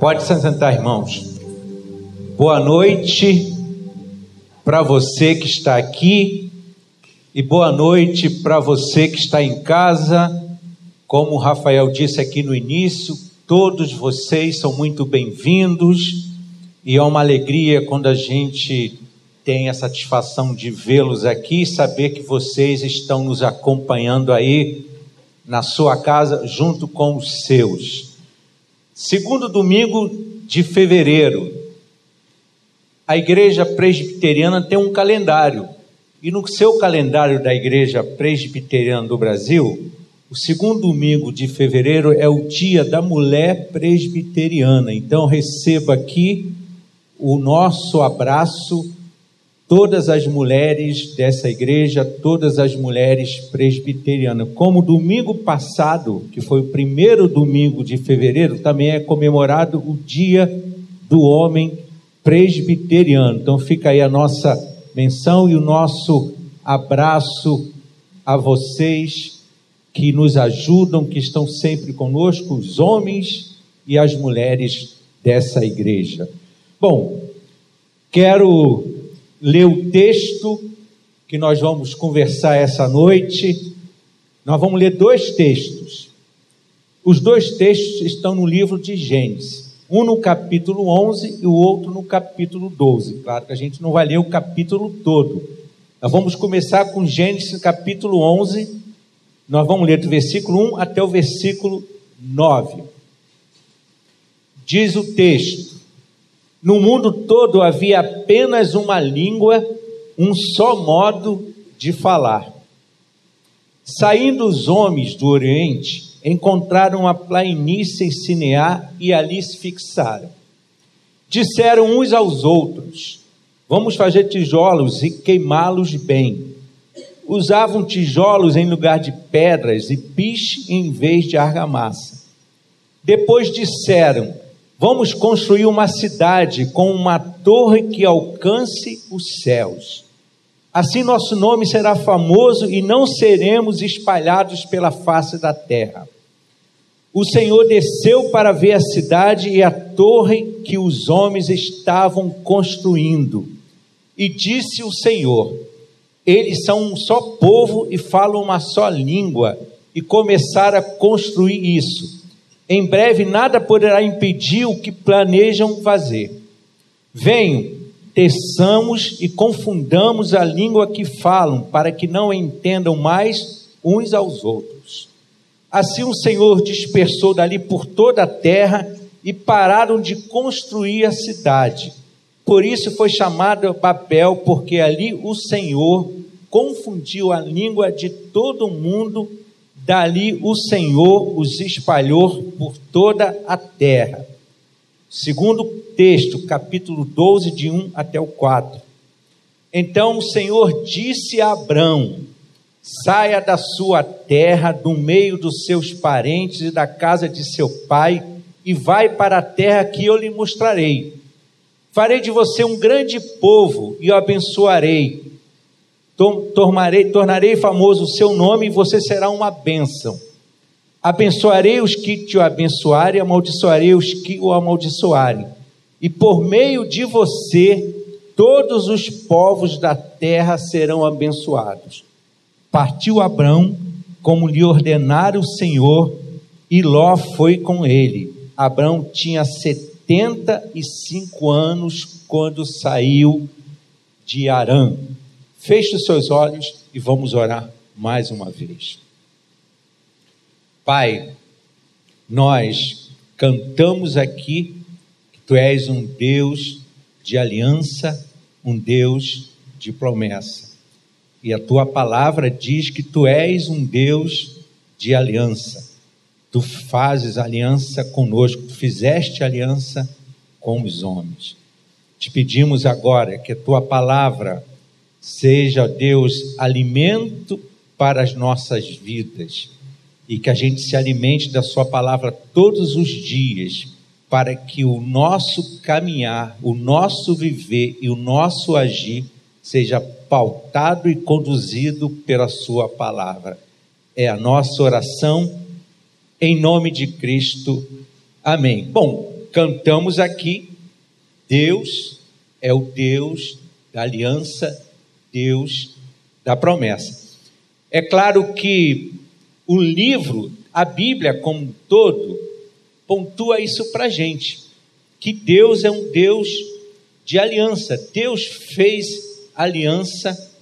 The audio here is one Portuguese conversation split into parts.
Pode se sentar, irmãos. Boa noite para você que está aqui e boa noite para você que está em casa. Como o Rafael disse aqui no início, todos vocês são muito bem-vindos e é uma alegria quando a gente tem a satisfação de vê-los aqui e saber que vocês estão nos acompanhando aí na sua casa junto com os seus. Segundo domingo de fevereiro, a igreja presbiteriana tem um calendário. E no seu calendário da igreja presbiteriana do Brasil, o segundo domingo de fevereiro é o dia da mulher presbiteriana. Então receba aqui o nosso abraço todas as mulheres dessa igreja, todas as mulheres presbiterianas. Como domingo passado, que foi o primeiro domingo de fevereiro, também é comemorado o Dia do Homem Presbiteriano. Então fica aí a nossa menção e o nosso abraço a vocês que nos ajudam, que estão sempre conosco, os homens e as mulheres dessa igreja. Bom, quero ler o texto que nós vamos conversar essa noite. Nós vamos ler dois textos. Os dois textos estão no livro de Gênesis. Um no capítulo 11 e o outro no capítulo 12. Claro que a gente não vai ler o capítulo todo. Nós vamos começar com Gênesis capítulo 11. Nós vamos ler do versículo 1 até o versículo 9. Diz o texto: no mundo todo havia apenas uma língua, um só modo de falar. Saindo os homens do Oriente, encontraram a planície em Sineá e ali se fixaram. Disseram uns aos outros: Vamos fazer tijolos e queimá-los bem. Usavam tijolos em lugar de pedras e piche em vez de argamassa. Depois disseram: Vamos construir uma cidade com uma torre que alcance os céus. Assim nosso nome será famoso e não seremos espalhados pela face da terra. O Senhor desceu para ver a cidade e a torre que os homens estavam construindo. E disse o Senhor: Eles são um só povo e falam uma só língua, e começaram a construir isso em breve nada poderá impedir o que planejam fazer. Venham, teçamos e confundamos a língua que falam, para que não entendam mais uns aos outros. Assim o Senhor dispersou dali por toda a terra e pararam de construir a cidade. Por isso foi chamado Babel, porque ali o Senhor confundiu a língua de todo mundo Dali o Senhor os espalhou por toda a terra. Segundo texto, capítulo 12, de 1 até o 4. Então o Senhor disse a Abrão: Saia da sua terra, do meio dos seus parentes e da casa de seu pai, e vai para a terra que eu lhe mostrarei. Farei de você um grande povo e o abençoarei tornarei, tornarei famoso o seu nome e você será uma bênção. Abençoarei os que te abençoarem, amaldiçoarei os que o amaldiçoarem. E por meio de você, todos os povos da terra serão abençoados. Partiu Abrão, como lhe ordenara o Senhor, e Ló foi com ele. Abrão tinha setenta e cinco anos quando saiu de Arã. Feche os seus olhos e vamos orar mais uma vez. Pai, nós cantamos aqui que tu és um Deus de aliança, um Deus de promessa. E a tua palavra diz que tu és um Deus de aliança. Tu fazes aliança conosco, tu fizeste aliança com os homens. Te pedimos agora que a tua palavra seja, Deus, alimento para as nossas vidas e que a gente se alimente da Sua palavra todos os dias, para que o nosso caminhar, o nosso viver e o nosso agir seja pautado e conduzido pela Sua palavra. É a nossa oração, em nome de Cristo. Amém. Bom, cantamos aqui, Deus é o Deus da aliança, Deus da promessa. É claro que o livro, a Bíblia como um todo, pontua isso para gente, que Deus é um Deus de aliança. Deus fez aliança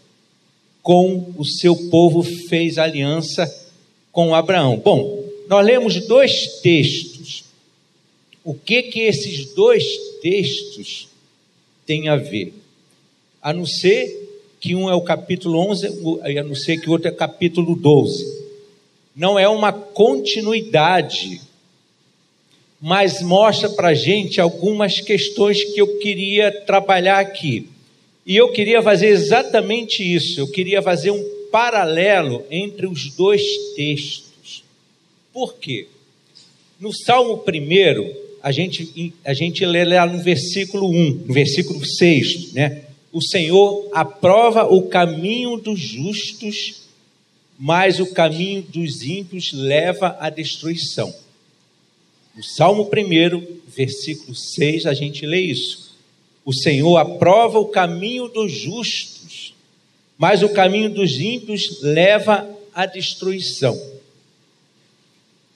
com o seu povo, fez aliança com Abraão. Bom, nós lemos dois textos. O que que esses dois textos têm a ver? A não ser que um é o capítulo 11, a não ser que o outro é capítulo 12. Não é uma continuidade, mas mostra para a gente algumas questões que eu queria trabalhar aqui. E eu queria fazer exatamente isso, eu queria fazer um paralelo entre os dois textos. Por quê? No Salmo 1, a gente, a gente lê lá no versículo 1, no versículo 6, né? O Senhor aprova o caminho dos justos, mas o caminho dos ímpios leva à destruição. No Salmo 1, versículo 6, a gente lê isso. O Senhor aprova o caminho dos justos, mas o caminho dos ímpios leva à destruição.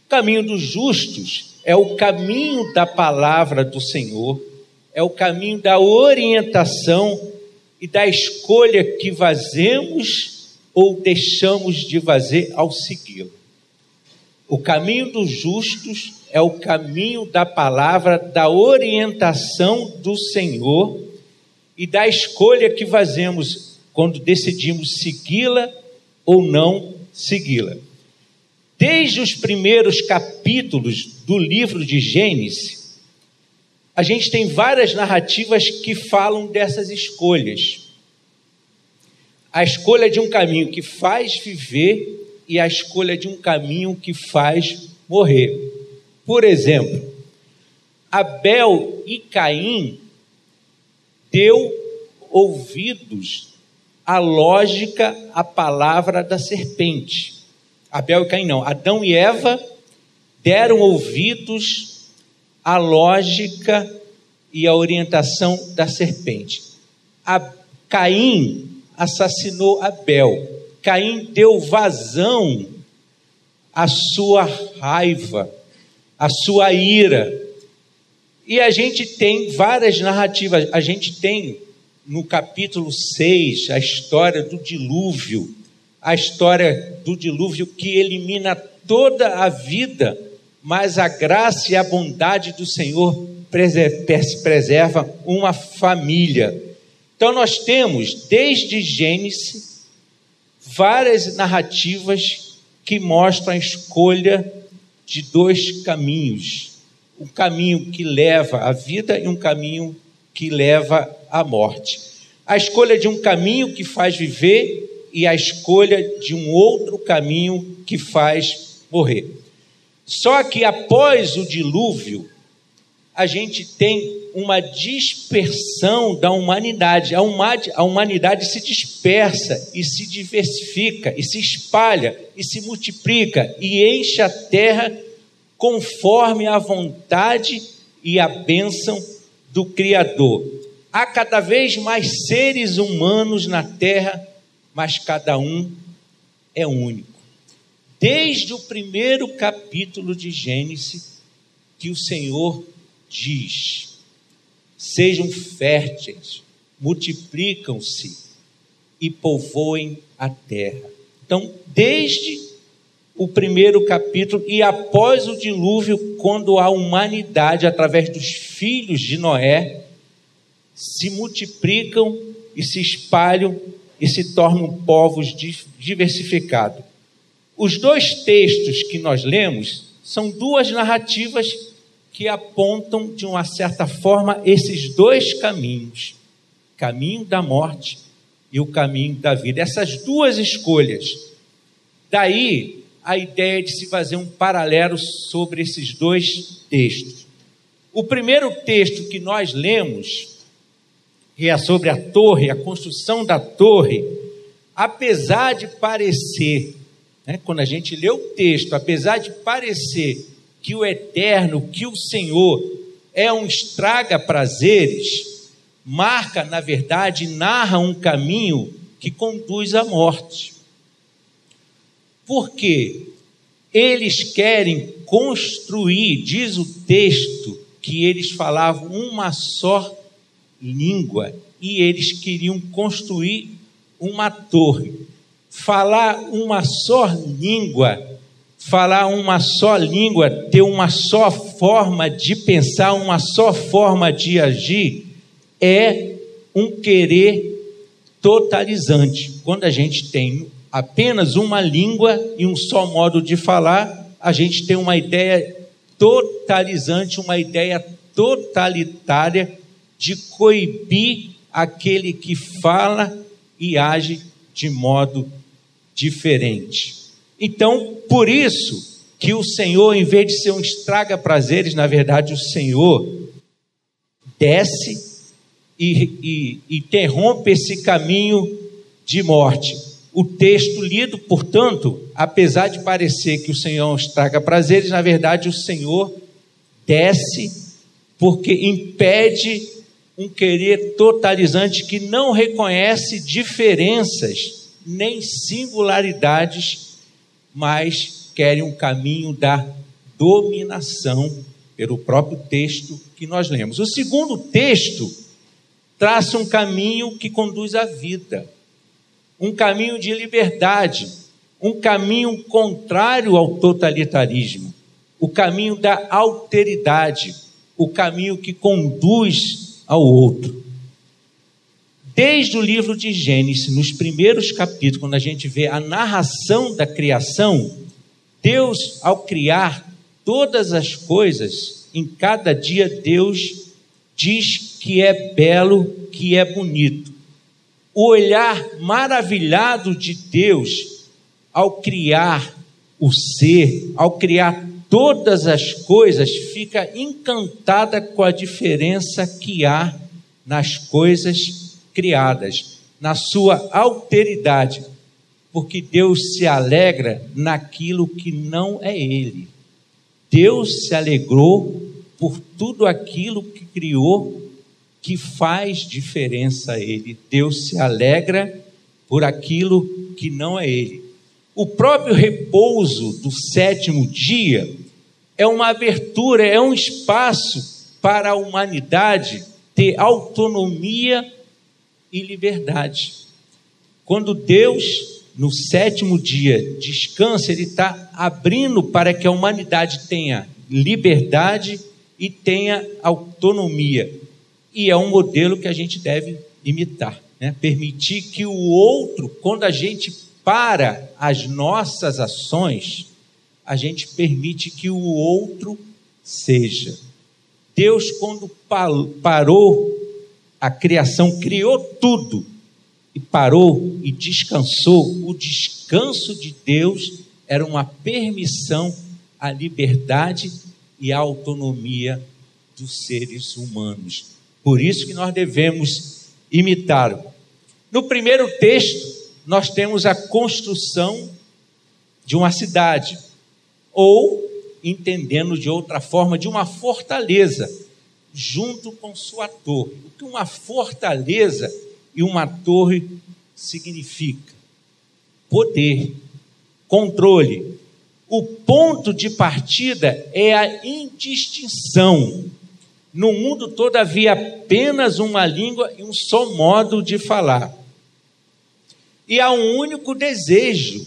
O caminho dos justos é o caminho da palavra do Senhor, é o caminho da orientação e da escolha que fazemos ou deixamos de fazer ao segui-lo. O caminho dos justos é o caminho da palavra, da orientação do Senhor e da escolha que fazemos quando decidimos segui-la ou não segui-la. Desde os primeiros capítulos do livro de Gênesis, a gente tem várias narrativas que falam dessas escolhas. A escolha de um caminho que faz viver e a escolha de um caminho que faz morrer. Por exemplo, Abel e Caim deu ouvidos à lógica, à palavra da serpente. Abel e Caim não, Adão e Eva deram ouvidos a lógica e a orientação da serpente. A Caim assassinou Abel. Caim deu vazão à sua raiva, à sua ira. E a gente tem várias narrativas. A gente tem no capítulo 6 a história do dilúvio, a história do dilúvio que elimina toda a vida mas a graça e a bondade do Senhor preserva uma família. Então nós temos, desde Gênesis, várias narrativas que mostram a escolha de dois caminhos: um caminho que leva à vida e um caminho que leva à morte. A escolha de um caminho que faz viver e a escolha de um outro caminho que faz morrer. Só que após o dilúvio, a gente tem uma dispersão da humanidade. A humanidade se dispersa e se diversifica, e se espalha, e se multiplica, e enche a terra conforme a vontade e a bênção do Criador. Há cada vez mais seres humanos na terra, mas cada um é único desde o primeiro capítulo de Gênesis, que o Senhor diz: sejam férteis, multiplicam-se e povoem a terra. Então, desde o primeiro capítulo e após o dilúvio, quando a humanidade, através dos filhos de Noé, se multiplicam e se espalham e se tornam povos diversificados. Os dois textos que nós lemos são duas narrativas que apontam, de uma certa forma, esses dois caminhos: caminho da morte e o caminho da vida. Essas duas escolhas. Daí a ideia de se fazer um paralelo sobre esses dois textos. O primeiro texto que nós lemos, que é sobre a torre, a construção da torre, apesar de parecer? Quando a gente lê o texto, apesar de parecer que o eterno, que o Senhor é um estraga-prazeres, marca, na verdade, narra um caminho que conduz à morte. Porque eles querem construir, diz o texto, que eles falavam uma só língua e eles queriam construir uma torre. Falar uma só língua, falar uma só língua, ter uma só forma de pensar, uma só forma de agir, é um querer totalizante. Quando a gente tem apenas uma língua e um só modo de falar, a gente tem uma ideia totalizante, uma ideia totalitária de coibir aquele que fala e age de modo diferente. Então, por isso que o Senhor, em vez de ser um estraga prazeres, na verdade, o Senhor desce e, e interrompe esse caminho de morte. O texto lido, portanto, apesar de parecer que o Senhor estraga prazeres, na verdade o Senhor desce porque impede um querer totalizante que não reconhece diferenças nem singularidades, mas querem um caminho da dominação pelo próprio texto que nós lemos. O segundo texto traça um caminho que conduz à vida, um caminho de liberdade, um caminho contrário ao totalitarismo, o caminho da alteridade, o caminho que conduz ao outro. Desde o livro de Gênesis, nos primeiros capítulos, quando a gente vê a narração da criação, Deus, ao criar todas as coisas, em cada dia Deus diz que é belo, que é bonito. O olhar maravilhado de Deus ao criar o ser, ao criar todas as coisas, fica encantada com a diferença que há nas coisas criadas, na sua alteridade, porque Deus se alegra naquilo que não é Ele. Deus se alegrou por tudo aquilo que criou que faz diferença a Ele. Deus se alegra por aquilo que não é Ele. O próprio repouso do sétimo dia é uma abertura, é um espaço para a humanidade ter autonomia e liberdade. Quando Deus, no sétimo dia, descansa, Ele está abrindo para que a humanidade tenha liberdade e tenha autonomia. E é um modelo que a gente deve imitar, né? permitir que o outro, quando a gente para as nossas ações, a gente permite que o outro seja. Deus, quando parou a criação, criou tudo e parou e descansou. O descanso de Deus era uma permissão à liberdade e a autonomia dos seres humanos. Por isso que nós devemos imitá-lo. No primeiro texto, nós temos a construção de uma cidade, ou, entendendo de outra forma, de uma fortaleza, junto com sua torre. O que uma fortaleza e uma torre significa? Poder, controle, o ponto de partida é a indistinção. No mundo todo havia apenas uma língua e um só modo de falar. E há um único desejo: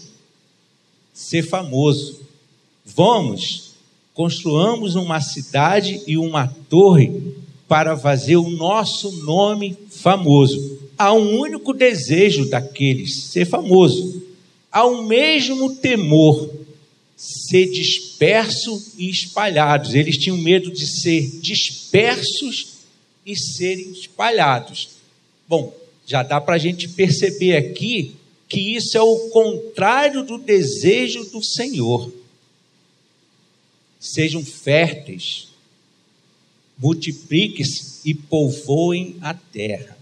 ser famoso. Vamos, construamos uma cidade e uma torre para fazer o nosso nome famoso. Há um único desejo daqueles: ser famoso. Há o mesmo temor ser disperso e espalhados. Eles tinham medo de ser dispersos e serem espalhados. Bom, já dá para a gente perceber aqui que isso é o contrário do desejo do Senhor. Sejam férteis, multipliquem-se e povoem a terra.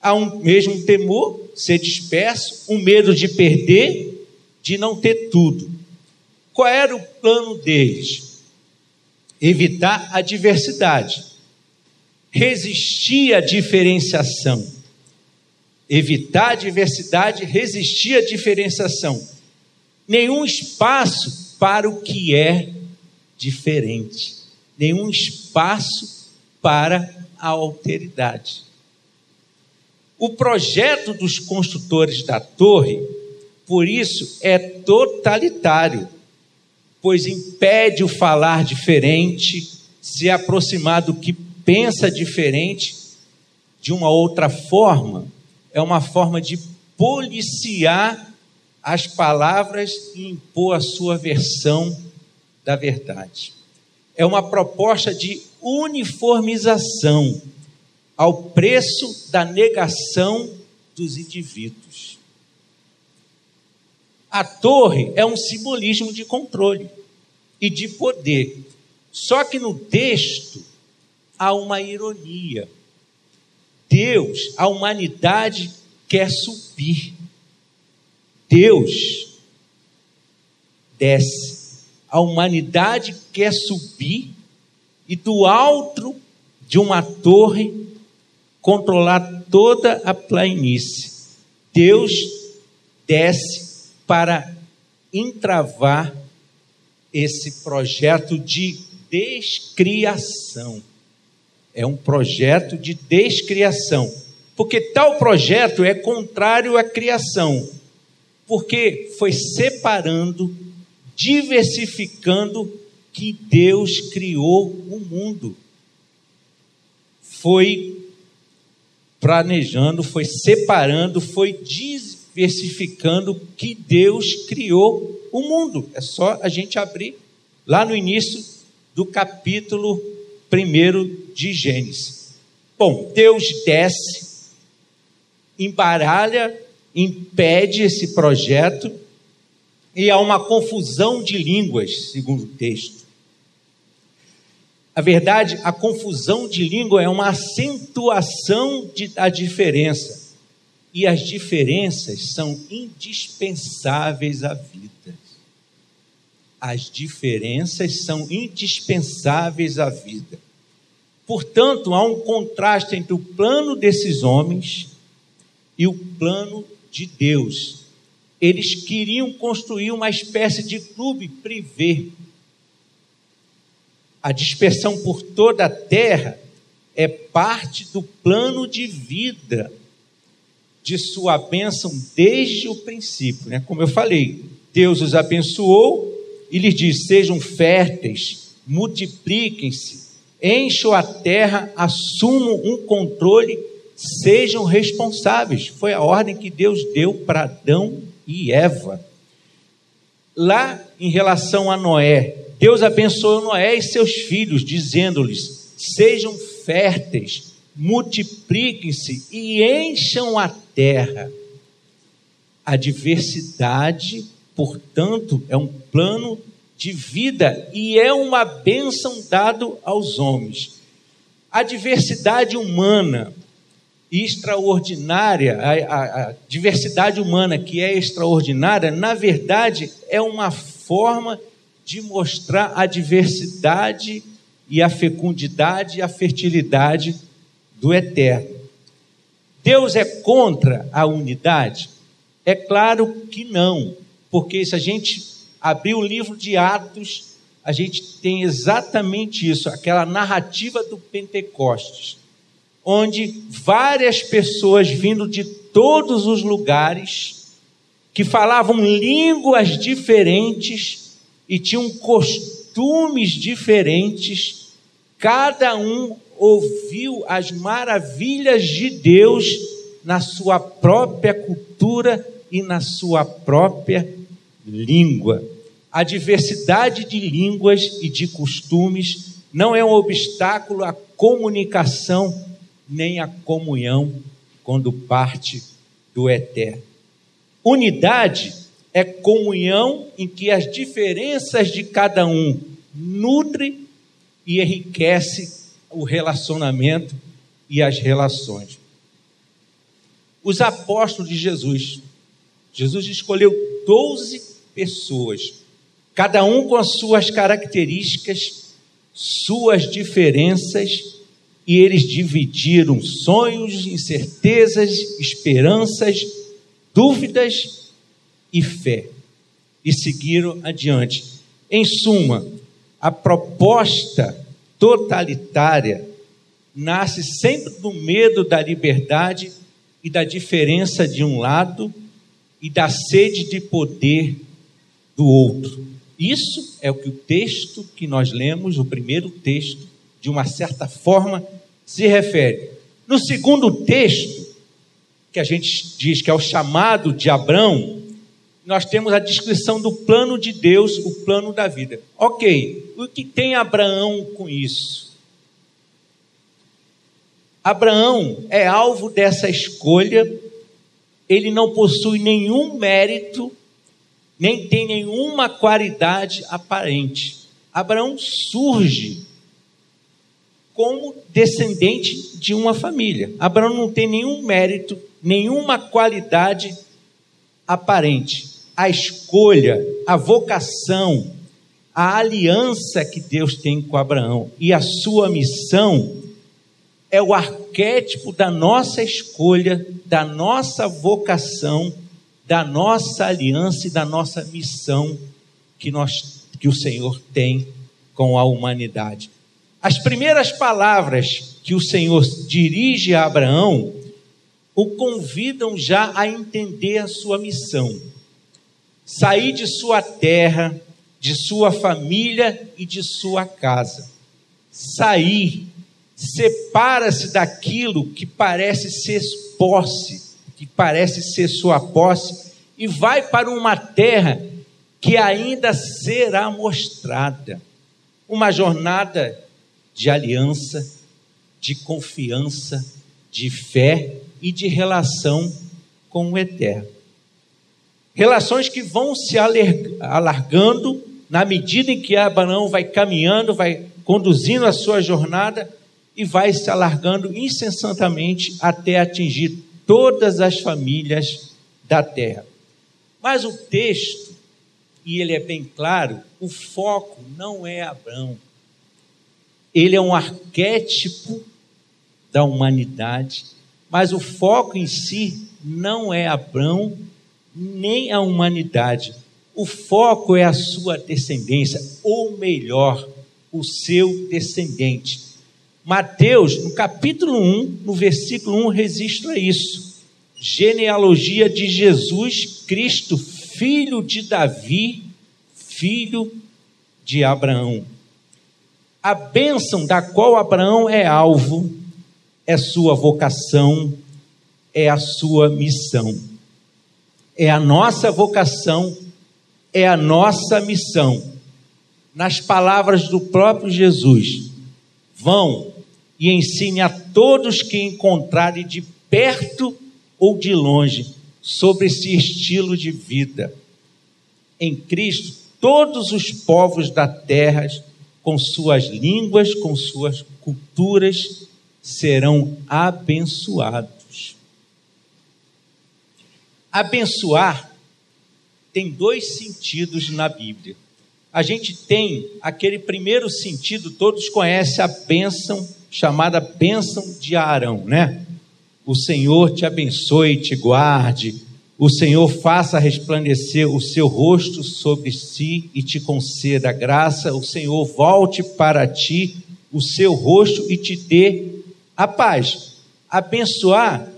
Há um mesmo temor, ser disperso, um medo de perder, de não ter tudo. Qual era o plano deles? evitar a diversidade, resistir à diferenciação. Evitar a diversidade, resistir à diferenciação. Nenhum espaço para o que é diferente. Nenhum espaço para a alteridade. O projeto dos construtores da torre, por isso, é totalitário, pois impede o falar diferente, se aproximar do que pensa diferente de uma outra forma. É uma forma de policiar as palavras e impor a sua versão da verdade. É uma proposta de uniformização ao preço da negação dos indivíduos. A torre é um simbolismo de controle e de poder. Só que no texto há uma ironia. Deus, a humanidade quer subir. Deus desce. A humanidade quer subir e do alto de uma torre controlar toda a planície. Deus desce para entravar esse projeto de descriação. É um projeto de descriação. Porque tal projeto é contrário à criação. Porque foi separando, diversificando que Deus criou o mundo. Foi planejando, foi separando, foi diversificando que Deus criou o mundo. É só a gente abrir lá no início do capítulo 1 de Gênesis. Bom, Deus desce, embaralha, impede esse projeto e há uma confusão de línguas, segundo o texto. A verdade, a confusão de língua é uma acentuação de, da diferença. E as diferenças são indispensáveis à vida. As diferenças são indispensáveis à vida. Portanto, há um contraste entre o plano desses homens e o plano de Deus. Eles queriam construir uma espécie de clube privê a dispersão por toda a terra é parte do plano de vida de sua bênção desde o princípio. Né? Como eu falei, Deus os abençoou e lhes diz: sejam férteis, multipliquem-se, encham a terra, assumam um controle, sejam responsáveis. Foi a ordem que Deus deu para Adão e Eva. Lá em relação a Noé, Deus abençoou Noé e seus filhos, dizendo-lhes: sejam férteis, multipliquem-se e encham a terra. A diversidade, portanto, é um plano de vida e é uma bênção dado aos homens. A diversidade humana extraordinária, a, a, a diversidade humana que é extraordinária, na verdade, é uma forma de mostrar a diversidade e a fecundidade e a fertilidade do eterno. Deus é contra a unidade? É claro que não, porque se a gente abrir o livro de Atos, a gente tem exatamente isso, aquela narrativa do Pentecostes, onde várias pessoas vindo de todos os lugares, que falavam línguas diferentes, e tinham costumes diferentes, cada um ouviu as maravilhas de Deus na sua própria cultura e na sua própria língua. A diversidade de línguas e de costumes não é um obstáculo à comunicação nem à comunhão quando parte do eterno. Unidade é comunhão em que as diferenças de cada um nutre e enriquece o relacionamento e as relações. Os apóstolos de Jesus, Jesus escolheu 12 pessoas, cada um com as suas características suas diferenças e eles dividiram sonhos, incertezas, esperanças, dúvidas e fé e seguiram adiante. Em suma, a proposta totalitária nasce sempre do medo da liberdade e da diferença de um lado e da sede de poder do outro. Isso é o que o texto que nós lemos, o primeiro texto, de uma certa forma, se refere. No segundo texto, que a gente diz que é o chamado de Abraão, nós temos a descrição do plano de Deus, o plano da vida. Ok, o que tem Abraão com isso? Abraão é alvo dessa escolha, ele não possui nenhum mérito, nem tem nenhuma qualidade aparente. Abraão surge como descendente de uma família. Abraão não tem nenhum mérito, nenhuma qualidade aparente a escolha, a vocação, a aliança que Deus tem com Abraão e a sua missão é o arquétipo da nossa escolha, da nossa vocação, da nossa aliança e da nossa missão que nós que o Senhor tem com a humanidade. As primeiras palavras que o Senhor dirige a Abraão o convidam já a entender a sua missão sair de sua terra, de sua família e de sua casa. Sair, separa-se daquilo que parece ser posse, que parece ser sua posse, e vai para uma terra que ainda será mostrada. Uma jornada de aliança, de confiança, de fé e de relação com o eterno. Relações que vão se alargando na medida em que Abraão vai caminhando, vai conduzindo a sua jornada e vai se alargando incessantemente até atingir todas as famílias da terra. Mas o texto, e ele é bem claro, o foco não é Abraão. Ele é um arquétipo da humanidade, mas o foco em si não é Abraão nem a humanidade. O foco é a sua descendência, ou melhor, o seu descendente. Mateus, no capítulo 1, no versículo 1, registra isso. Genealogia de Jesus Cristo, filho de Davi, filho de Abraão. A bênção da qual Abraão é alvo é sua vocação, é a sua missão é a nossa vocação, é a nossa missão. Nas palavras do próprio Jesus, vão e ensine a todos que encontrarem de perto ou de longe sobre esse estilo de vida. Em Cristo, todos os povos da terra, com suas línguas, com suas culturas, serão abençoados. Abençoar tem dois sentidos na Bíblia. A gente tem aquele primeiro sentido, todos conhecem a bênção, chamada bênção de Arão, né? O Senhor te abençoe te guarde, o Senhor faça resplandecer o seu rosto sobre si e te conceda graça, o Senhor volte para ti o seu rosto e te dê a paz. Abençoar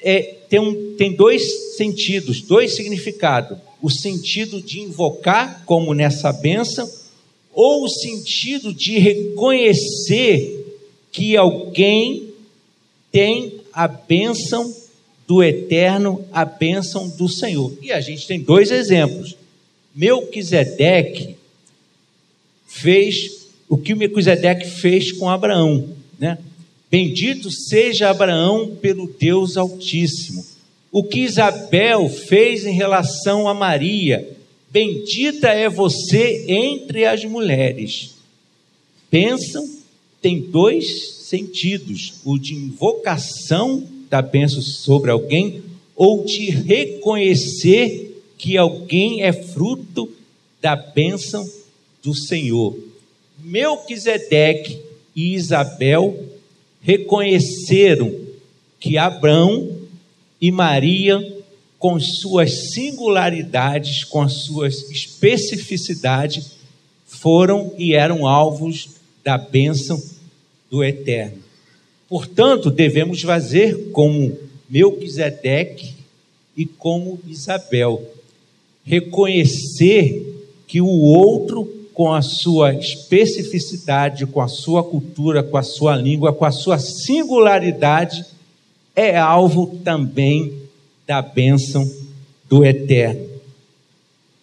é, tem, um, tem dois sentidos, dois significados. O sentido de invocar, como nessa bênção, ou o sentido de reconhecer que alguém tem a bênção do eterno, a bênção do Senhor. E a gente tem dois exemplos. Melquisedeque fez o que Melquisedeque fez com Abraão, né? Bendito seja Abraão pelo Deus Altíssimo. O que Isabel fez em relação a Maria, bendita é você entre as mulheres. Pensam, tem dois sentidos: o de invocação bênção sobre alguém, ou de reconhecer que alguém é fruto da bênção do Senhor. Melquisedeque e Isabel reconheceram que Abraão e Maria, com suas singularidades, com as suas especificidades, foram e eram alvos da bênção do Eterno. Portanto, devemos fazer como Melquisedeque e como Isabel, reconhecer que o outro com a sua especificidade, com a sua cultura, com a sua língua, com a sua singularidade, é alvo também da bênção do Eterno.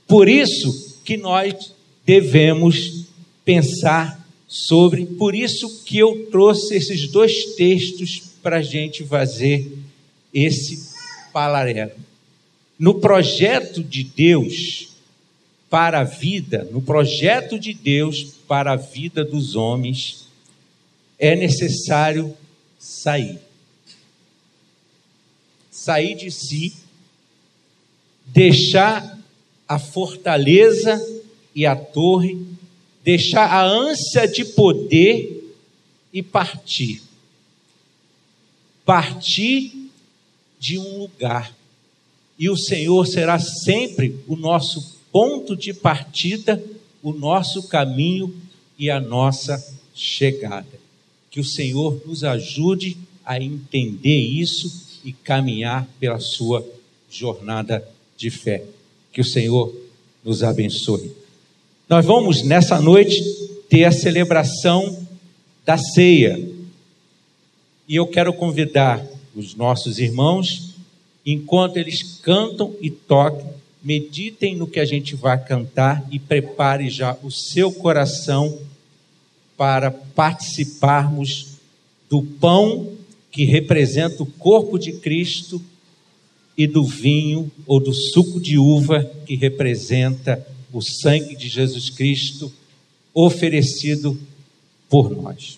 Por isso que nós devemos pensar sobre, por isso que eu trouxe esses dois textos para a gente fazer esse paralelo. No projeto de Deus, para a vida, no projeto de Deus para a vida dos homens, é necessário sair. Sair de si, deixar a fortaleza e a torre, deixar a ânsia de poder e partir. Partir de um lugar. E o Senhor será sempre o nosso ponto de partida, o nosso caminho e a nossa chegada. Que o Senhor nos ajude a entender isso e caminhar pela sua jornada de fé. Que o Senhor nos abençoe. Nós vamos nessa noite ter a celebração da ceia. E eu quero convidar os nossos irmãos, enquanto eles cantam e tocam, meditem no que a gente vai cantar e prepare já o seu coração para participarmos do pão que representa o corpo de Cristo e do vinho ou do suco de uva que representa o sangue de Jesus Cristo oferecido por nós.